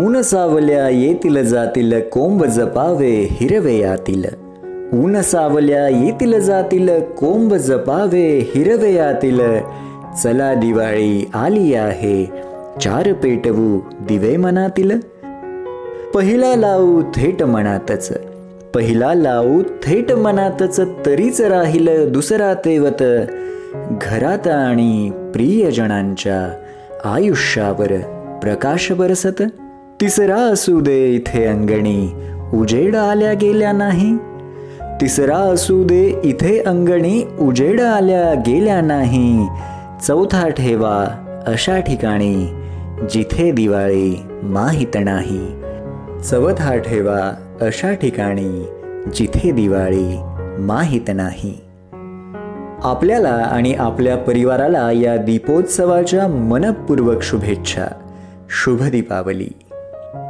ऊन सावल्या येतील जातील कोंब जपावे हिरवे यातील. ऊन सावल्या येतील जातील कोंब जपावे हिरवे यातील. चला दिवाळी आली आहे चार पेटवू दिवे मनातील. पहिला लावू थेट मनातच पहिला लावू थेट मनातच तरीच राहील दुसरा तेवत. घरात आणि प्रियजनांच्या आयुष्यावर प्रकाश बरसत. तिसरा असू दे इथे अंगणी. उजेड आल्या गेल्या नाही. तिसरा असू दे इथे अंगणी. उजेड आल्या गेल्या नाही. चौथा ठेवा अशा ठिकाणी जिथे दिवाळी माहीत नाही. चवथा ठेवा अशा ठिकाणी जिथे दिवाळी माहीत नाही. आपल्याला आणि आपल्या परिवाराला या दीपोत्सवाच्या मनपूर्वक शुभेच्छा. शुभ दीपावली.